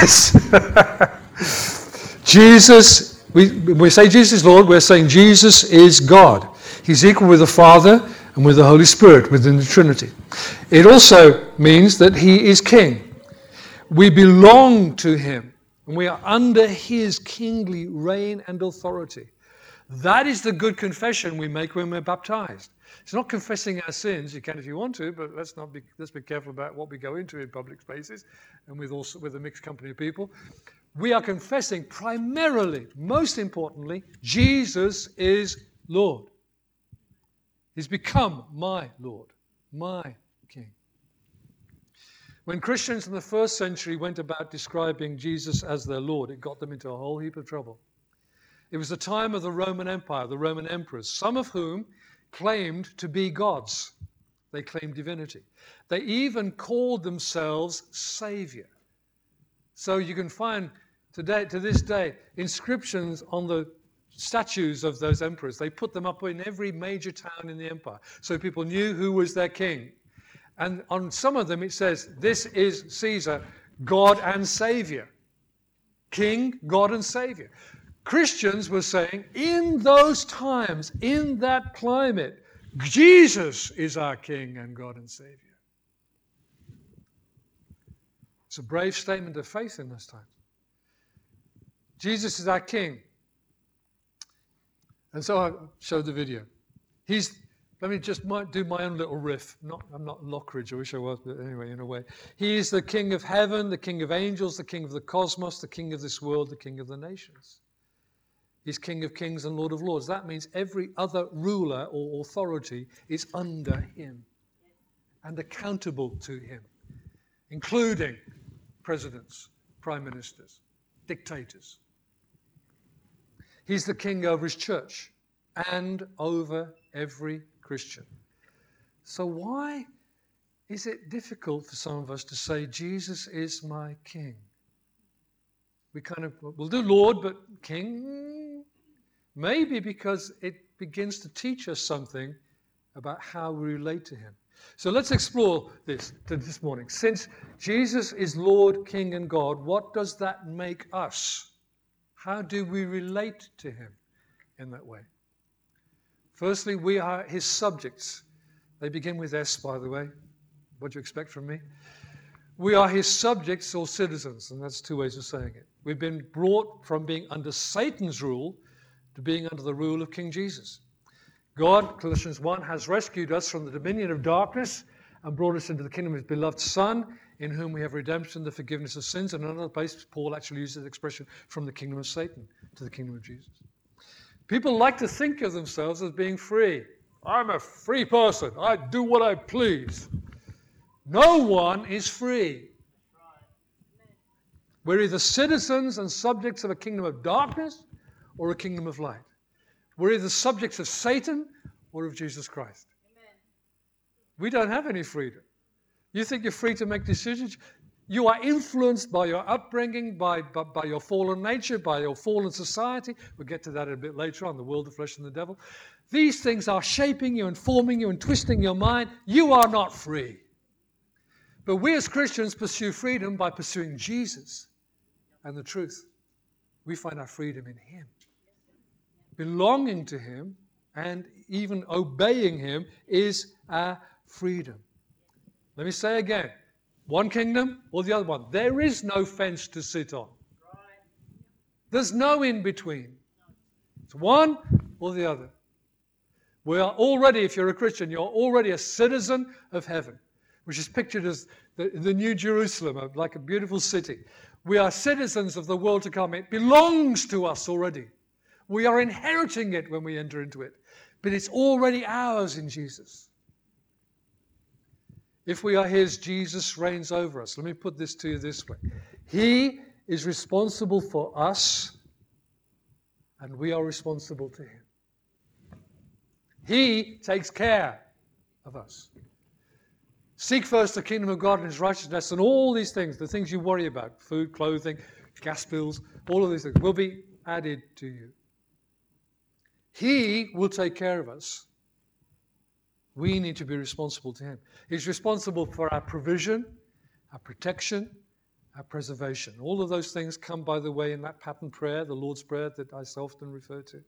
Yes. Jesus, we, we say Jesus is Lord, we're saying Jesus is God. He's equal with the Father and with the Holy Spirit within the Trinity. It also means that He is King. We belong to Him and we are under His kingly reign and authority. That is the good confession we make when we're baptized. It's not confessing our sins. You can if you want to, but let's not be let's be careful about what we go into in public spaces and with also with a mixed company of people. We are confessing primarily, most importantly, Jesus is Lord. He's become my Lord, my King. When Christians in the first century went about describing Jesus as their Lord, it got them into a whole heap of trouble. It was the time of the Roman Empire, the Roman emperors, some of whom claimed to be gods. They claimed divinity. They even called themselves Savior. So you can find today, to this day, inscriptions on the statues of those emperors. They put them up in every major town in the empire so people knew who was their king. And on some of them it says, This is Caesar, God and Savior. King, God and Savior. Christians were saying, in those times, in that climate, Jesus is our King and God and Savior. It's a brave statement of faith in those times. Jesus is our King. And so I showed the video. He's, let me just do my own little riff. Not, I'm not Lockridge, I wish I was, but anyway, in a way. He is the King of heaven, the King of angels, the King of the cosmos, the King of this world, the King of the nations. He's King of kings and Lord of lords. That means every other ruler or authority is under him and accountable to him, including presidents, prime ministers, dictators. He's the king over his church and over every Christian. So, why is it difficult for some of us to say, Jesus is my king? We kind of, we'll do Lord, but King? Maybe because it begins to teach us something about how we relate to Him. So let's explore this this morning. Since Jesus is Lord, King, and God, what does that make us? How do we relate to Him in that way? Firstly, we are His subjects. They begin with S, by the way. What do you expect from me? We are His subjects or citizens, and that's two ways of saying it. We've been brought from being under Satan's rule to being under the rule of King Jesus. God, Colossians 1, has rescued us from the dominion of darkness and brought us into the kingdom of his beloved Son, in whom we have redemption, the forgiveness of sins. And in another place, Paul actually uses the expression from the kingdom of Satan to the kingdom of Jesus. People like to think of themselves as being free. I'm a free person. I do what I please. No one is free. We're either citizens and subjects of a kingdom of darkness or a kingdom of light. We're either subjects of Satan or of Jesus Christ. Amen. We don't have any freedom. You think you're free to make decisions? You are influenced by your upbringing, by, by, by, your fallen nature, by your fallen society. We'll get to that a bit later on the world, the flesh, and the devil. These things are shaping you and forming you and twisting your mind. You are not free. But we as Christians pursue freedom by pursuing Jesus and the truth. We find our freedom in Him. Belonging to Him and even obeying Him is our freedom. Let me say again one kingdom or the other one. There is no fence to sit on, there's no in between. It's one or the other. We are already, if you're a Christian, you're already a citizen of heaven, which is pictured as the, the New Jerusalem, like a beautiful city. We are citizens of the world to come. It belongs to us already. We are inheriting it when we enter into it, but it's already ours in Jesus. If we are His, Jesus reigns over us. Let me put this to you this way He is responsible for us, and we are responsible to Him. He takes care of us. Seek first the kingdom of God and his righteousness, and all these things, the things you worry about food, clothing, gas bills, all of these things will be added to you. He will take care of us. We need to be responsible to Him. He's responsible for our provision, our protection, our preservation. All of those things come, by the way, in that pattern prayer, the Lord's Prayer that I so often refer to.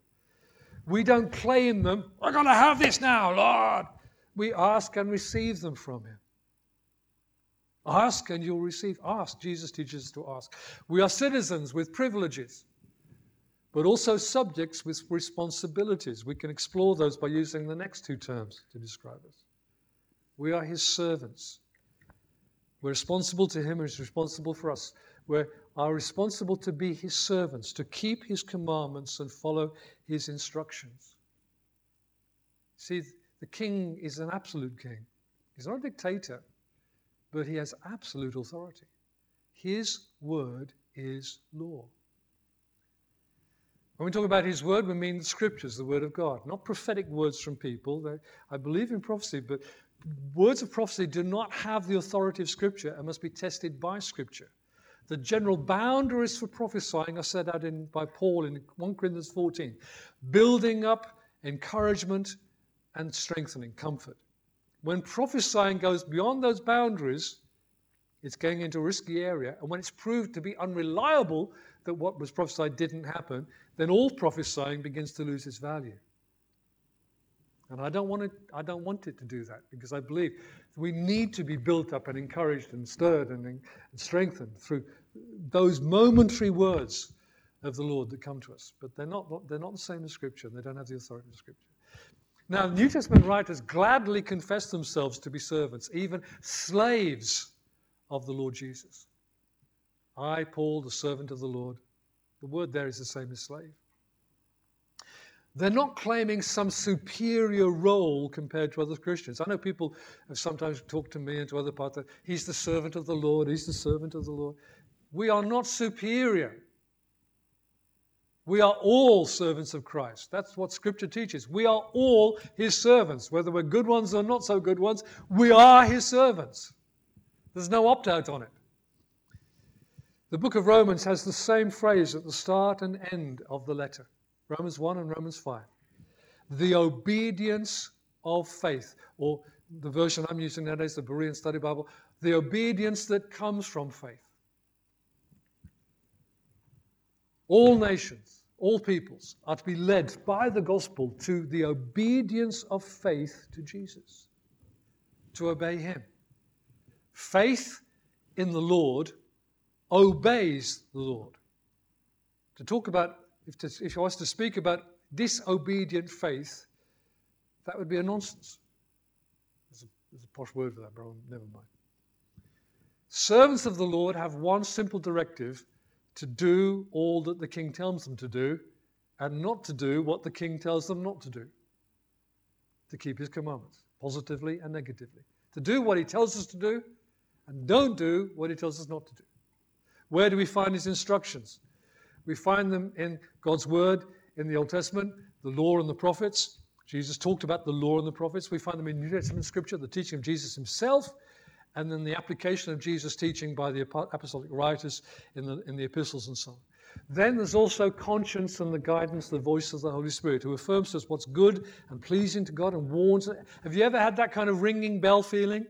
We don't claim them, we're going to have this now, Lord. We ask and receive them from Him. Ask and you'll receive. Ask. Jesus teaches us to ask. We are citizens with privileges, but also subjects with responsibilities. We can explore those by using the next two terms to describe us. We are His servants. We're responsible to Him, and He's responsible for us. We are responsible to be His servants, to keep His commandments and follow His instructions. See, the king is an absolute king, he's not a dictator, but he has absolute authority. His word is law. When we talk about his word, we mean the scriptures, the word of God, not prophetic words from people. I believe in prophecy, but words of prophecy do not have the authority of Scripture and must be tested by Scripture. The general boundaries for prophesying are set out in, by Paul in 1 Corinthians 14 building up, encouragement, and strengthening, comfort. When prophesying goes beyond those boundaries, it's going into a risky area. And when it's proved to be unreliable that what was prophesied didn't happen, then all prophesying begins to lose its value. And I don't want it, I don't want it to do that because I believe we need to be built up and encouraged and stirred and, and strengthened through those momentary words of the Lord that come to us. But they're not, they're not the same as Scripture. They don't have the authority of Scripture. Now, New Testament writers gladly confess themselves to be servants, even slaves of the Lord Jesus. I, Paul, the servant of the Lord. The word there is the same as slave. They're not claiming some superior role compared to other Christians. I know people have sometimes talked to me and to other parts that he's the servant of the Lord, he's the servant of the Lord. We are not superior. We are all servants of Christ. That's what Scripture teaches. We are all His servants. Whether we're good ones or not so good ones, we are His servants. There's no opt out on it. The book of Romans has the same phrase at the start and end of the letter. Romans 1 and Romans 5. The obedience of faith, or the version I'm using nowadays, the Berean Study Bible, the obedience that comes from faith. All nations, all peoples are to be led by the gospel to the obedience of faith to Jesus, to obey Him. Faith in the Lord obeys the Lord. To talk about if, to, if I was to speak about disobedient faith, that would be a nonsense. There's a, there's a posh word for that, but never mind. Servants of the Lord have one simple directive to do all that the king tells them to do and not to do what the king tells them not to do. To keep his commandments, positively and negatively. To do what he tells us to do and don't do what he tells us not to do. Where do we find his instructions? We find them in God's word in the Old Testament, the law and the prophets. Jesus talked about the law and the prophets. We find them in New Testament scripture, the teaching of Jesus himself, and then the application of Jesus' teaching by the apostolic writers in the, in the epistles and so on. Then there's also conscience and the guidance, the voice of the Holy Spirit, who affirms to us what's good and pleasing to God and warns. Us. Have you ever had that kind of ringing bell feeling?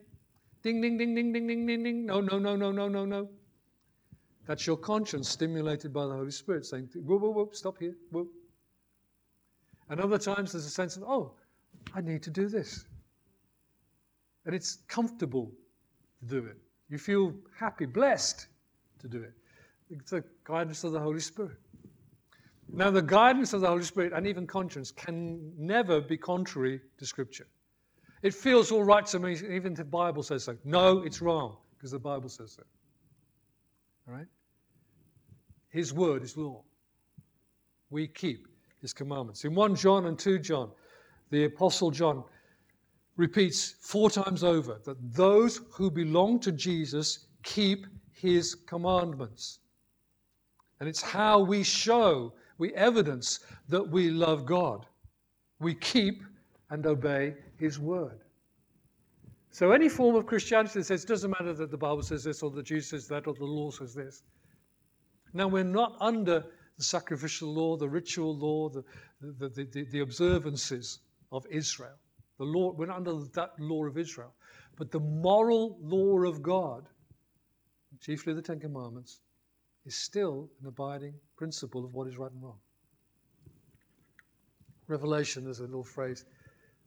Ding, ding, ding, ding, ding, ding, ding, ding. No, no, no, no, no, no, no. That's your conscience stimulated by the Holy Spirit saying, whoop, whoop, whoop, stop here, whoop. And other times there's a sense of, oh, I need to do this. And it's comfortable to do it. You feel happy, blessed to do it. It's the guidance of the Holy Spirit. Now, the guidance of the Holy Spirit and even conscience can never be contrary to Scripture. It feels all right to me, even if the Bible says so. No, it's wrong, because the Bible says so. All right? His word is law. We keep his commandments. In 1 John and 2 John, the Apostle John repeats four times over that those who belong to Jesus keep his commandments. And it's how we show, we evidence that we love God. We keep and obey his word. So any form of Christianity that says it doesn't matter that the Bible says this or that Jesus says that or the law says this, now, we're not under the sacrificial law, the ritual law, the, the, the, the, observances of Israel. The law, we're not under that law of Israel. But the moral law of God chiefly the Ten Commandments, is still an abiding principle of what is right and wrong. Revelation, there's a little phrase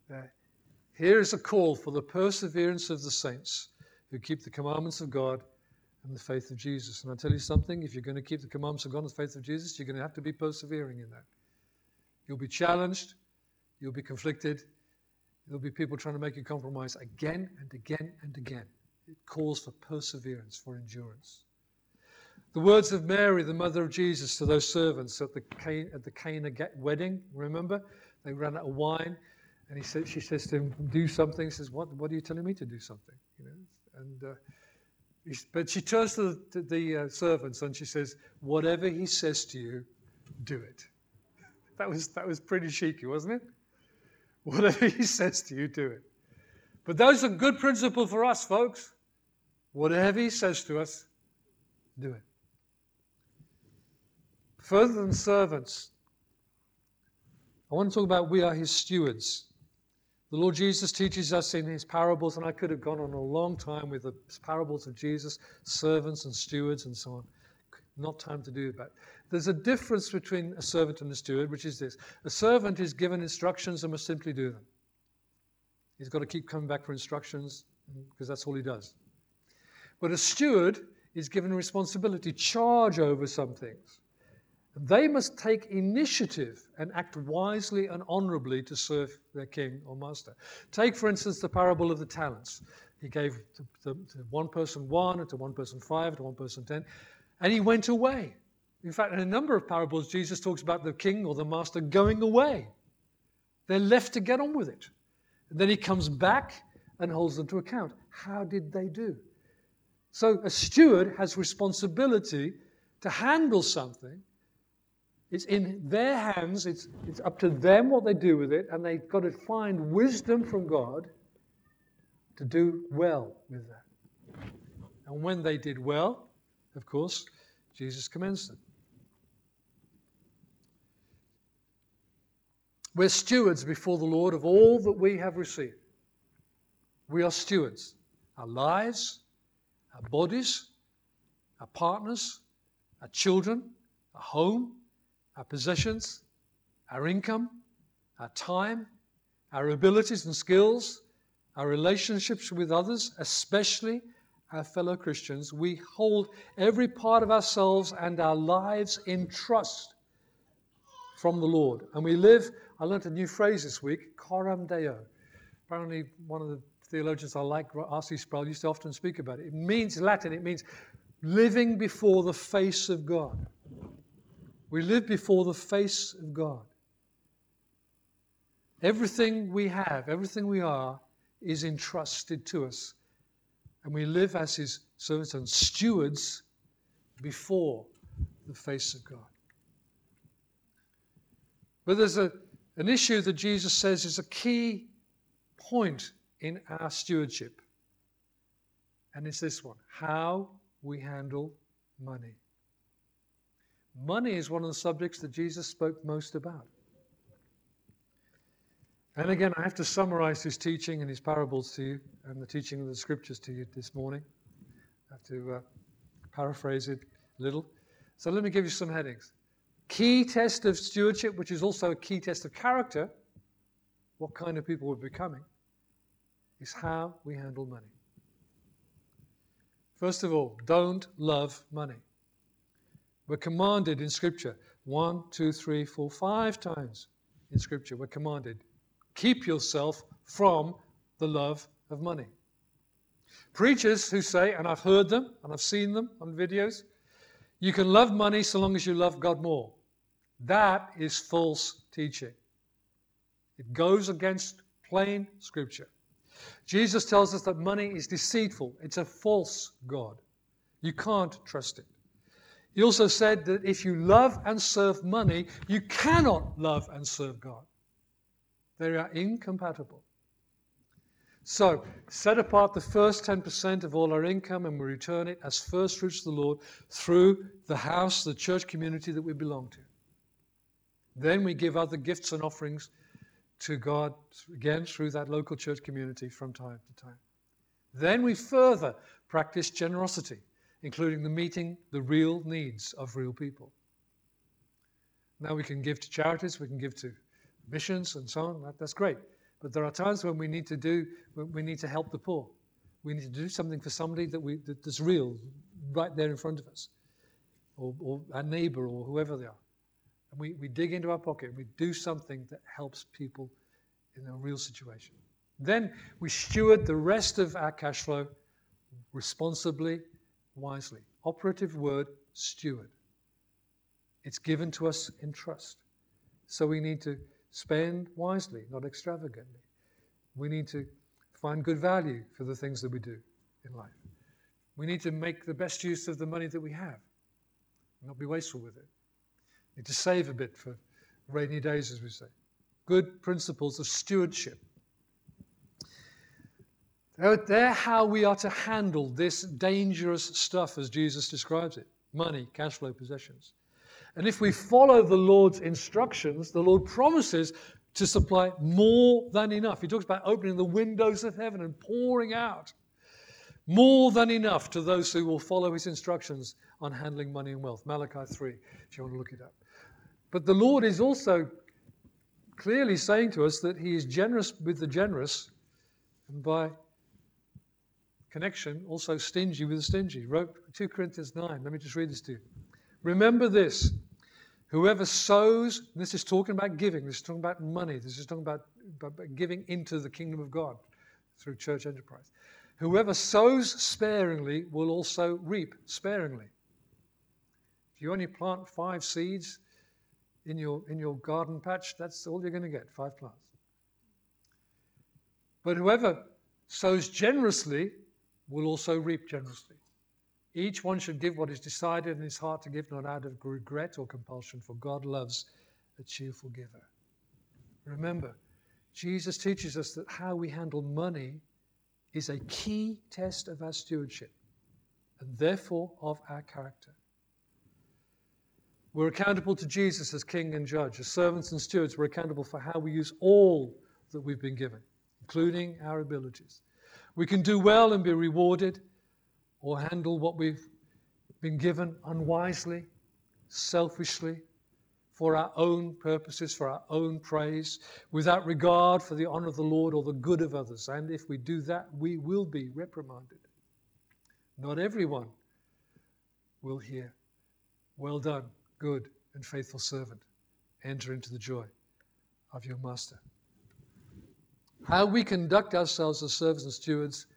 there. Here is a call for the perseverance of the saints who keep the commandments of God and the faith of Jesus. And I tell you something, if you're going to keep the commandments of God and the faith of Jesus, you're going to have to be persevering in that. You'll be challenged, you'll be conflicted, there'll be people trying to make you compromise again and again and again. It calls for perseverance, for endurance. The words of Mary, the mother of Jesus, to those servants at the, Cana, at the Cana wedding, remember? They ran out of wine, and he said, she says to him, Do something. He says, What, what are you telling me to do something? You know? And, uh, but she turns to the, to the uh, servants and she says, Whatever he says to you, do it. That was, that was pretty cheeky, wasn't it? Whatever he says to you, do it. But those are good principle for us, folks. Whatever he says to us, do it. Further than servants, I want to talk about we are his stewards. The Lord Jesus teaches us in his parables, and I could have gone on a long time with the parables of Jesus, servants and stewards and so on. Not time to do that. There's a difference between a servant and a steward, which is this a servant is given instructions and must simply do them. He's got to keep coming back for instructions because that's all he does. But a steward is given responsibility, charge over some things. They must take initiative and act wisely and honorably to serve their king or master. Take, for instance, the parable of the talents. He gave to, to, to one person one, and to one person five, to one person ten, and he went away. In fact, in a number of parables, Jesus talks about the king or the master going away. They're left to get on with it. And then he comes back and holds them to account. How did they do? So a steward has responsibility to handle something it's in their hands, it's, it's up to them what they do with it, and they've got to find wisdom from God to do well with that. And when they did well, of course, Jesus commends them. We're stewards before the Lord of all that we have received. We are stewards. Our lives, our bodies, our partners, our children, our home, our possessions, our income, our time, our abilities and skills, our relationships with others, especially our fellow Christians, we hold every part of ourselves and our lives in trust from the Lord. And we live, I learned a new phrase this week, coram deo. Apparently, one of the theologians I like, R.C. Sproul, used to often speak about it. It means Latin, it means living before the face of God. We live before the face of God. Everything we have, everything we are, is entrusted to us. And we live as His servants and stewards before the face of God. But there's a, an issue that Jesus says is a key point in our stewardship. And it's this one how we handle money. Money is one of the subjects that Jesus spoke most about. And again, I have to summarize his teaching and his parables to you and the teaching of the scriptures to you this morning. I have to uh, paraphrase it a little. So let me give you some headings. Key test of stewardship, which is also a key test of character, what kind of people we're becoming, is how we handle money. First of all, don't love money. We're commanded in Scripture one, two, three, four, five times in Scripture. We're commanded keep yourself from the love of money. Preachers who say, and I've heard them and I've seen them on videos, you can love money so long as you love God more. That is false teaching. It goes against plain Scripture. Jesus tells us that money is deceitful, it's a false God. You can't trust it. He also said that if you love and serve money, you cannot love and serve God. They are incompatible. So, set apart the first 10% of all our income and we return it as first fruits to the Lord through the house, the church community that we belong to. Then we give other gifts and offerings to God, again, through that local church community from time to time. Then we further practice generosity including the meeting the real needs of real people. Now we can give to charities, we can give to missions and so on. That, that's great. But there are times when we need to do, we need to help the poor. We need to do something for somebody that we, that, that's real, right there in front of us, or, or our neighbor, or whoever they are. And we, we dig into our pocket, and we do something that helps people in a real situation. Then we steward the rest of our cash flow responsibly, wisely. Operative word, steward. It's given to us in trust. So we need to spend wisely, not extravagantly. We need to find good value for the things that we do in life. We need to make the best use of the money that we have, not be wasteful with it. We need to save a bit for rainy days, as we say. Good principles of stewardship. They're how we are to handle this dangerous stuff as Jesus describes it money, cash flow, possessions. And if we follow the Lord's instructions, the Lord promises to supply more than enough. He talks about opening the windows of heaven and pouring out more than enough to those who will follow his instructions on handling money and wealth. Malachi 3, if you want to look it up. But the Lord is also clearly saying to us that he is generous with the generous and by connection also stingy with the stingy. Wrote 2 Corinthians 9. Let me just read this to you. Remember this whoever sows, this is talking about giving, this is talking about money, this is talking about, about giving into the kingdom of God through church enterprise. Whoever sows sparingly will also reap sparingly. If you only plant five seeds in your, in your garden patch, that's all you're going to get five plants. But whoever sows generously will also reap generously. Each one should give what is decided in his heart to give, not out of regret or compulsion, for God loves a cheerful giver. Remember, Jesus teaches us that how we handle money is a key test of our stewardship and therefore of our character. We're accountable to Jesus as King and Judge. As servants and stewards, we're accountable for how we use all that we've been given, including our abilities. We can do well and be rewarded, or handle what we've been given unwisely, selfishly, for our own purposes, for our own praise, without regard for the honor of the Lord or the good of others. And if we do that, we will be reprimanded. Not everyone will hear, Well done, good and faithful servant. Enter into the joy of your master. How we conduct ourselves as servants and stewards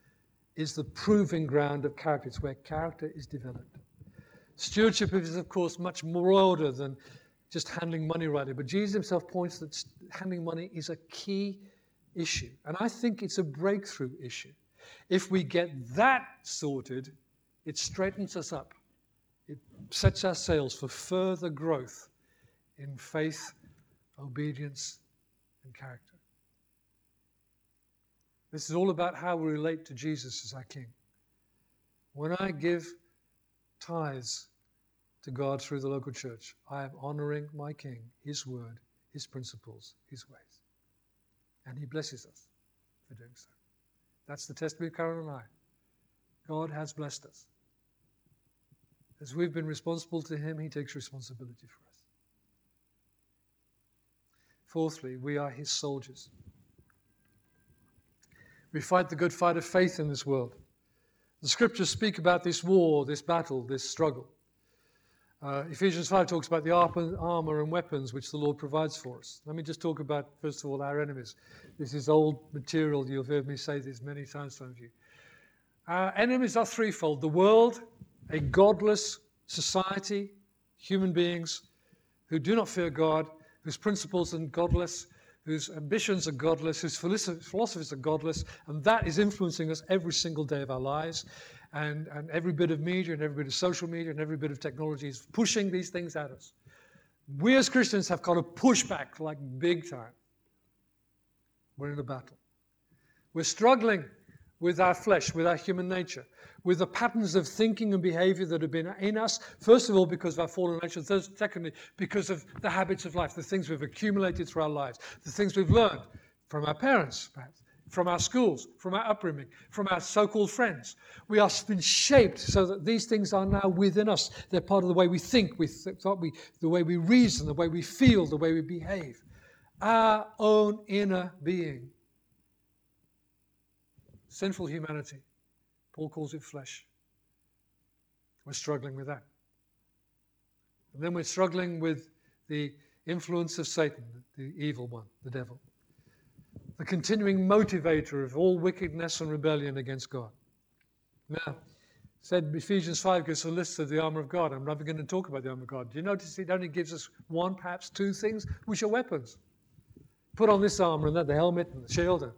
is the proving ground of character. It's where character is developed. Stewardship is, of course, much broader than just handling money rightly, but Jesus himself points that handling money is a key issue. And I think it's a breakthrough issue. If we get that sorted, it straightens us up. It sets our sails for further growth in faith, obedience, and character. This is all about how we relate to Jesus as our King. When I give tithes to God through the local church, I am honoring my King, His word, His principles, His ways. And He blesses us for doing so. That's the testimony of Carol and I. God has blessed us. As we've been responsible to Him, He takes responsibility for us. Fourthly, we are His soldiers. We fight the good fight of faith in this world. The scriptures speak about this war, this battle, this struggle. Uh, Ephesians 5 talks about the armor and weapons which the Lord provides for us. Let me just talk about, first of all, our enemies. This is old material. You've heard me say this many times, of you. Our enemies are threefold the world, a godless society, human beings who do not fear God, whose principles are godless, whose ambitions are godless, whose philosophies are godless, and that is influencing us every single day of our lives. And, and every bit of media and every bit of social media and every bit of technology is pushing these things at us. We as Christians have got to push back like big time. We're in a battle. We're struggling with our flesh, with our human nature with the patterns of thinking and behavior that have been in us, first of all, because of our fallen nature, secondly, because of the habits of life, the things we've accumulated through our lives, the things we've learned from our parents, perhaps, from our schools, from our upbringing, from our so called friends. We are been shaped so that these things are now within us. They're part of the way we think, we th- we, the way we reason, the way we feel, the way we behave. Our own inner being. Sinful humanity. Paul calls it flesh. We're struggling with that. And then we're struggling with the influence of Satan, the evil one, the devil the continuing motivator of all wickedness and rebellion against God. Now, said Ephesians 5 gives a list of the armor of God. I'm never going to talk about the armor of God. Do you notice it only gives us one, perhaps two things, which are weapons? Put on this armor and that, the helmet and the shield. And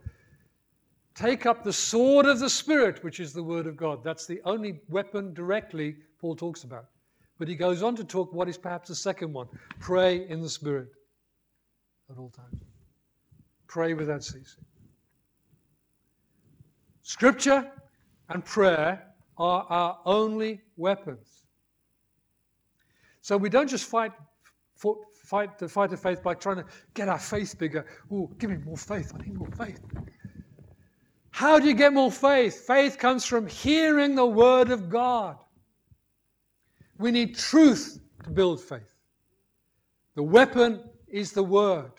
take up the sword of the Spirit, which is the word of God. That's the only weapon directly Paul talks about. But he goes on to talk what is perhaps the second one pray in the Spirit at all times. Pray without ceasing. Scripture and prayer are our only weapons. So we don't just fight for, fight the fight of faith by trying to get our faith bigger. Oh, give me more faith. I need more faith. How do you get more faith? Faith comes from hearing the word of God. We need truth to build faith. The weapon is the word.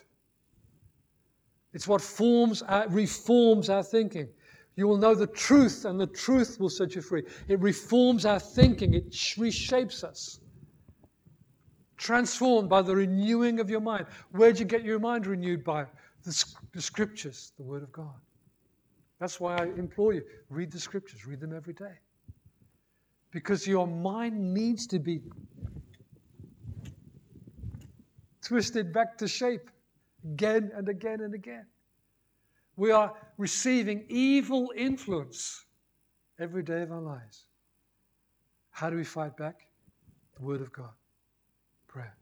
It's what forms our, reforms our thinking. You will know the truth, and the truth will set you free. It reforms our thinking, it reshapes us. Transformed by the renewing of your mind. Where'd you get your mind renewed by? The, the scriptures, the Word of God. That's why I implore you read the scriptures, read them every day. Because your mind needs to be twisted back to shape again and again and again. We are receiving evil influence every day of our lives. How do we fight back? The Word of God, prayer.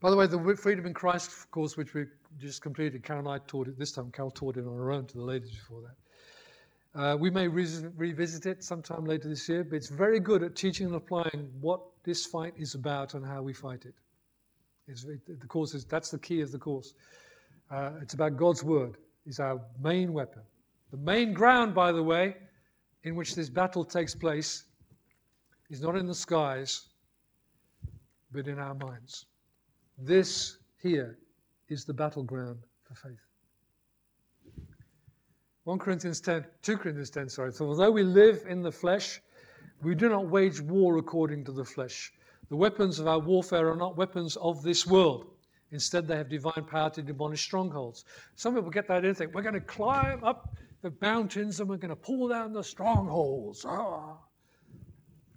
By the way, the Freedom in Christ of course, which we just completed, Carol and I taught it this time. Carol taught it on her own to the ladies before that. Uh, we may re- revisit it sometime later this year, but it's very good at teaching and applying what this fight is about and how we fight it. It's, the course is, that's the key of the course. Uh, it's about God's word is our main weapon. The main ground, by the way, in which this battle takes place is not in the skies, but in our minds. This here is the battleground for faith. 1 Corinthians 10, 2 Corinthians 10, sorry. So although we live in the flesh, we do not wage war according to the flesh. The weapons of our warfare are not weapons of this world. Instead, they have divine power to demolish strongholds. Some people get that and think, we're going to climb up the mountains and we're going to pull down the strongholds. Ah.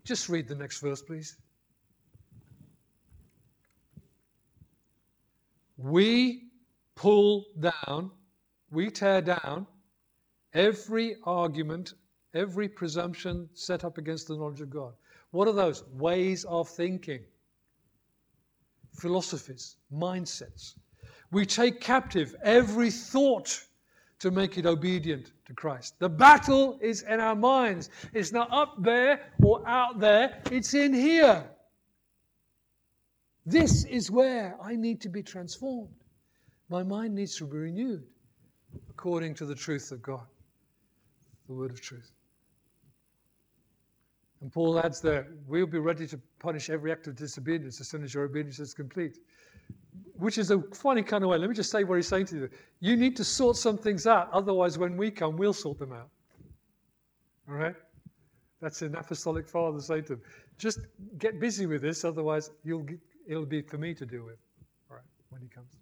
Just read the next verse, please. We pull down, we tear down every argument, every presumption set up against the knowledge of God. What are those? Ways of thinking, philosophies, mindsets. We take captive every thought to make it obedient to Christ. The battle is in our minds. It's not up there or out there, it's in here. This is where I need to be transformed. My mind needs to be renewed according to the truth of God, the word of truth. And Paul adds there, we'll be ready to punish every act of disobedience as soon as your obedience is complete. Which is a funny kind of way. Let me just say what he's saying to you. You need to sort some things out, otherwise, when we come, we'll sort them out. All right? That's an apostolic father saying to them. Just get busy with this, otherwise, you'll it'll be for me to deal with. All right, when he comes.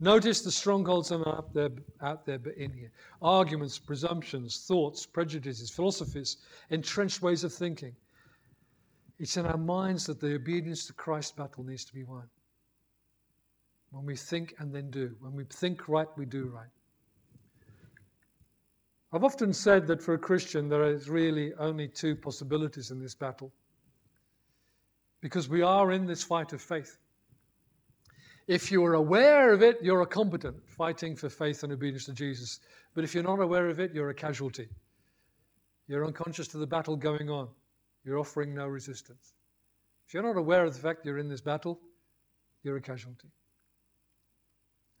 Notice the strongholds are out there, out there but in here. Arguments, presumptions, thoughts, prejudices, philosophies, entrenched ways of thinking. It's in our minds that the obedience to Christ's battle needs to be won. When we think and then do. When we think right, we do right. I've often said that for a Christian, there is really only two possibilities in this battle. Because we are in this fight of faith. If you're aware of it, you're a competent fighting for faith and obedience to Jesus. But if you're not aware of it, you're a casualty. You're unconscious to the battle going on. You're offering no resistance. If you're not aware of the fact you're in this battle, you're a casualty.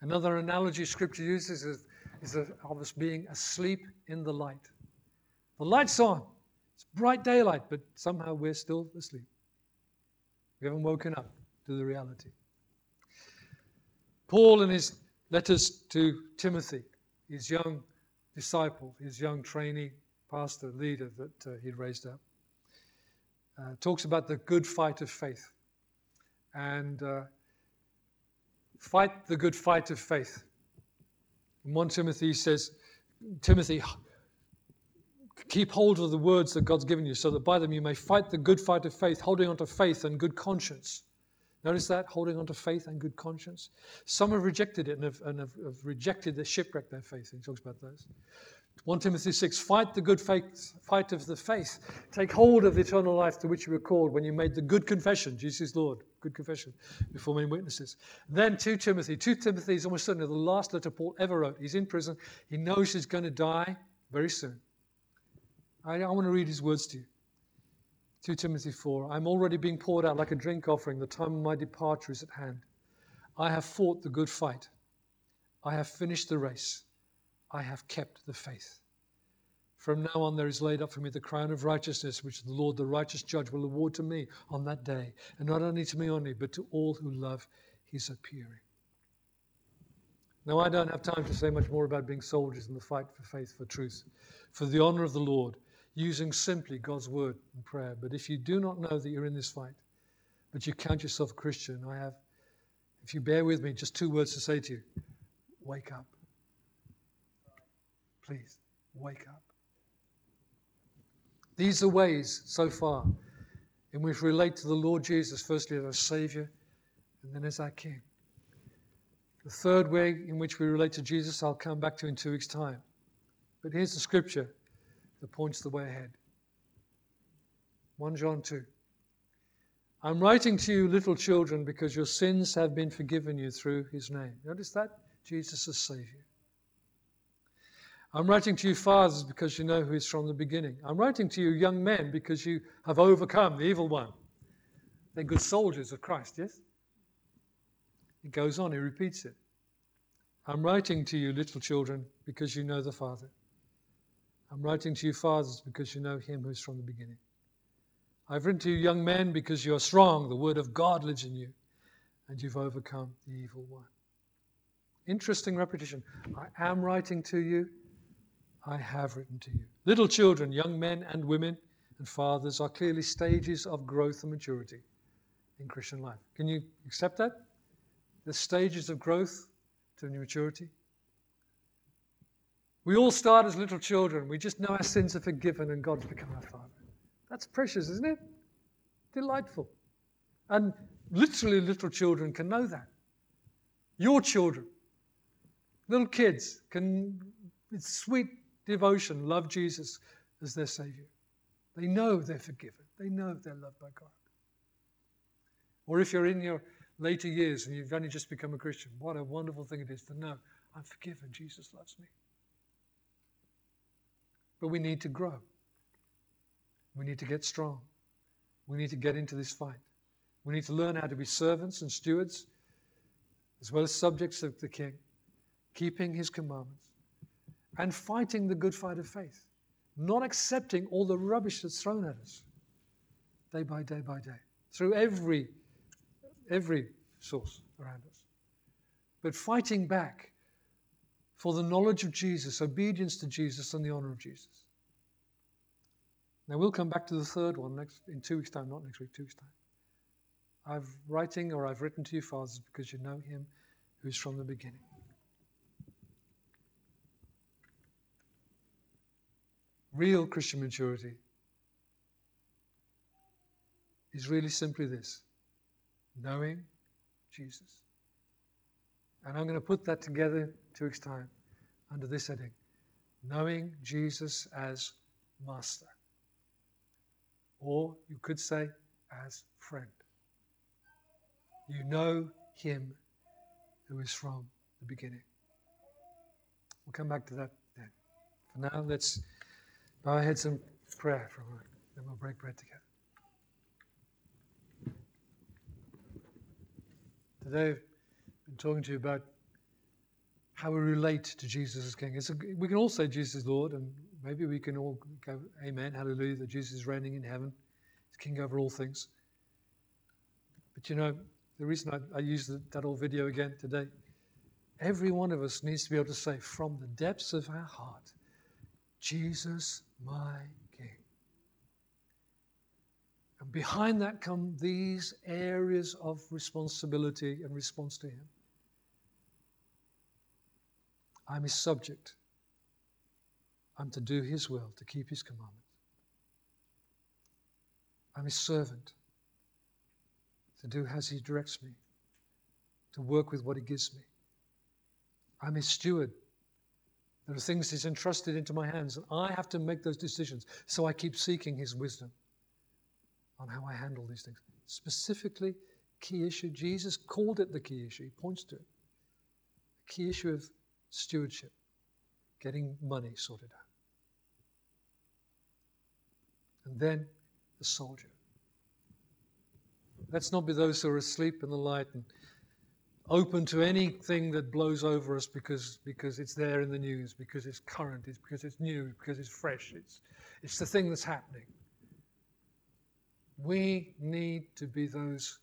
Another analogy Scripture uses is, is of us being asleep in the light. The light's on, it's bright daylight, but somehow we're still asleep. We haven't woken up to the reality. Paul, in his letters to Timothy, his young disciple, his young trainee, pastor, leader that uh, he'd raised up, uh, talks about the good fight of faith. And uh, fight the good fight of faith. In 1 Timothy says, Timothy, keep hold of the words that God's given you so that by them you may fight the good fight of faith, holding on to faith and good conscience. Notice that, holding on to faith and good conscience. Some have rejected it and have, and have, have rejected the shipwreck their faith. He talks about those. 1 Timothy 6 Fight the good faith, fight of the faith. Take hold of the eternal life to which you were called when you made the good confession, Jesus Lord, good confession before many witnesses. Then 2 Timothy. 2 Timothy is almost certainly the last letter Paul ever wrote. He's in prison. He knows he's going to die very soon. I, I want to read his words to you. 2 Timothy 4 I'm already being poured out like a drink offering. The time of my departure is at hand. I have fought the good fight. I have finished the race. I have kept the faith. From now on, there is laid up for me the crown of righteousness, which the Lord, the righteous judge, will award to me on that day. And not only to me only, but to all who love his appearing. Now, I don't have time to say much more about being soldiers in the fight for faith, for truth, for the honor of the Lord using simply God's word and prayer. But if you do not know that you're in this fight, but you count yourself a Christian, I have, if you bear with me, just two words to say to you wake up. Please, wake up. These are ways so far in which we relate to the Lord Jesus, firstly as our Savior and then as our King. The third way in which we relate to Jesus, I'll come back to in two weeks' time. But here's the scripture that points the way ahead. 1 John 2. I'm writing to you, little children, because your sins have been forgiven you through his name. Notice that? Jesus is Savior. I'm writing to you, fathers, because you know who is from the beginning. I'm writing to you, young men, because you have overcome the evil one. They're good soldiers of Christ, yes? He goes on, he repeats it. I'm writing to you, little children, because you know the Father. I'm writing to you, fathers, because you know him who is from the beginning. I've written to you, young men, because you are strong. The word of God lives in you, and you've overcome the evil one. Interesting repetition. I am writing to you. I have written to you. Little children, young men and women, and fathers are clearly stages of growth and maturity in Christian life. Can you accept that? The stages of growth to maturity. We all start as little children. We just know our sins are forgiven and God's become our Father. That's precious, isn't it? Delightful. And literally, little children can know that. Your children, little kids, can, with sweet devotion, love Jesus as their Savior. They know they're forgiven, they know they're loved by God. Or if you're in your later years and you've only just become a Christian, what a wonderful thing it is to know I'm forgiven, Jesus loves me. But we need to grow. We need to get strong. We need to get into this fight. We need to learn how to be servants and stewards, as well as subjects of the King, keeping his commandments, and fighting the good fight of faith, not accepting all the rubbish that's thrown at us day by day by day, through every, every source around us, but fighting back for the knowledge of Jesus, obedience to Jesus, and the honor of Jesus. Now we'll come back to the third one next in two weeks' time, not next week, two weeks' time. I've writing or I've written to you, fathers, because you know him who's from the beginning. Real Christian maturity is really simply this knowing Jesus. And I'm going to put that together two weeks' time under this heading Knowing Jesus as Master. Or you could say, as friend. You know him who is from the beginning. We'll come back to that then. For now, let's bow our heads in prayer for a moment, then we'll break bread together. Today, been talking to you about how we relate to Jesus as King. A, we can all say Jesus is Lord, and maybe we can all go, Amen, Hallelujah, that Jesus is reigning in heaven, He's King over all things. But you know, the reason I, I used that old video again today, every one of us needs to be able to say from the depths of our heart, Jesus, my King. And behind that come these areas of responsibility and response to Him. I'm His subject. I'm to do His will, to keep His commandments. I'm His servant to do as He directs me, to work with what He gives me. I'm His steward. There are things He's entrusted into my hands, and I have to make those decisions. So I keep seeking His wisdom on how I handle these things. Specifically, key issue, Jesus called it the key issue. He points to it. The key issue of stewardship, getting money sorted out. And then the soldier. Let's not be those who are asleep in the light and open to anything that blows over us because, because it's there in the news, because it's current, it's because it's new, because it's fresh. It's, it's the thing that's happening. We need to be those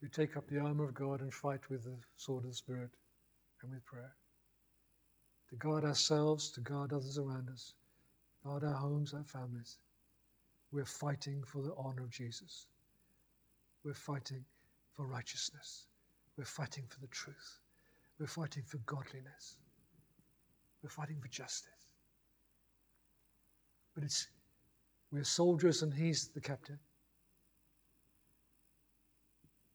who take up the armor of God and fight with the sword of the Spirit and with prayer. To guard ourselves, to guard others around us, guard our homes, our families. We're fighting for the honor of Jesus. We're fighting for righteousness. We're fighting for the truth. We're fighting for godliness. We're fighting for justice. But it's we're soldiers and he's the captain.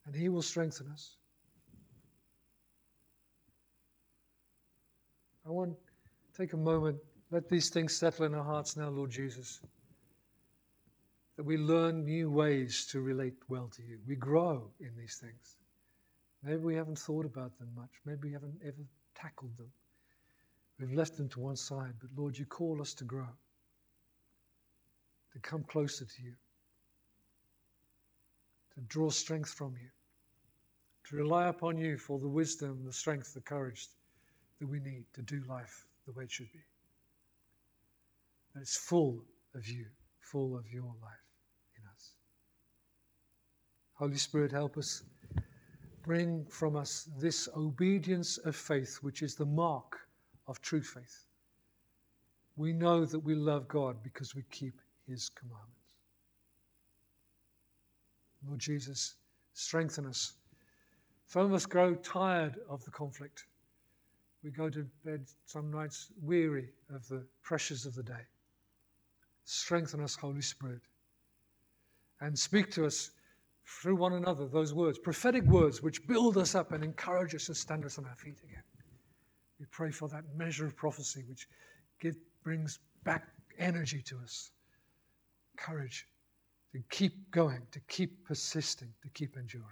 And he will strengthen us. Want to take a moment, let these things settle in our hearts now, Lord Jesus that we learn new ways to relate well to you. We grow in these things. Maybe we haven't thought about them much. Maybe we haven't ever tackled them. We've left them to one side. But Lord, you call us to grow, to come closer to you, to draw strength from you, to rely upon you for the wisdom, the strength, the courage that we need to do life the way it should be. And it's full of you, full of your life. In us. Holy Spirit, help us. Bring from us this obedience of faith, which is the mark of true faith. We know that we love God because we keep His commandments. Lord Jesus, strengthen us. Some of us grow tired of the conflict. We go to bed some nights weary of the pressures of the day. Strengthen us, Holy Spirit, and speak to us through one another those words, prophetic words which build us up and encourage us and stand us on our feet again. We pray for that measure of prophecy which give, brings back energy to us, courage to keep going, to keep persisting, to keep enduring.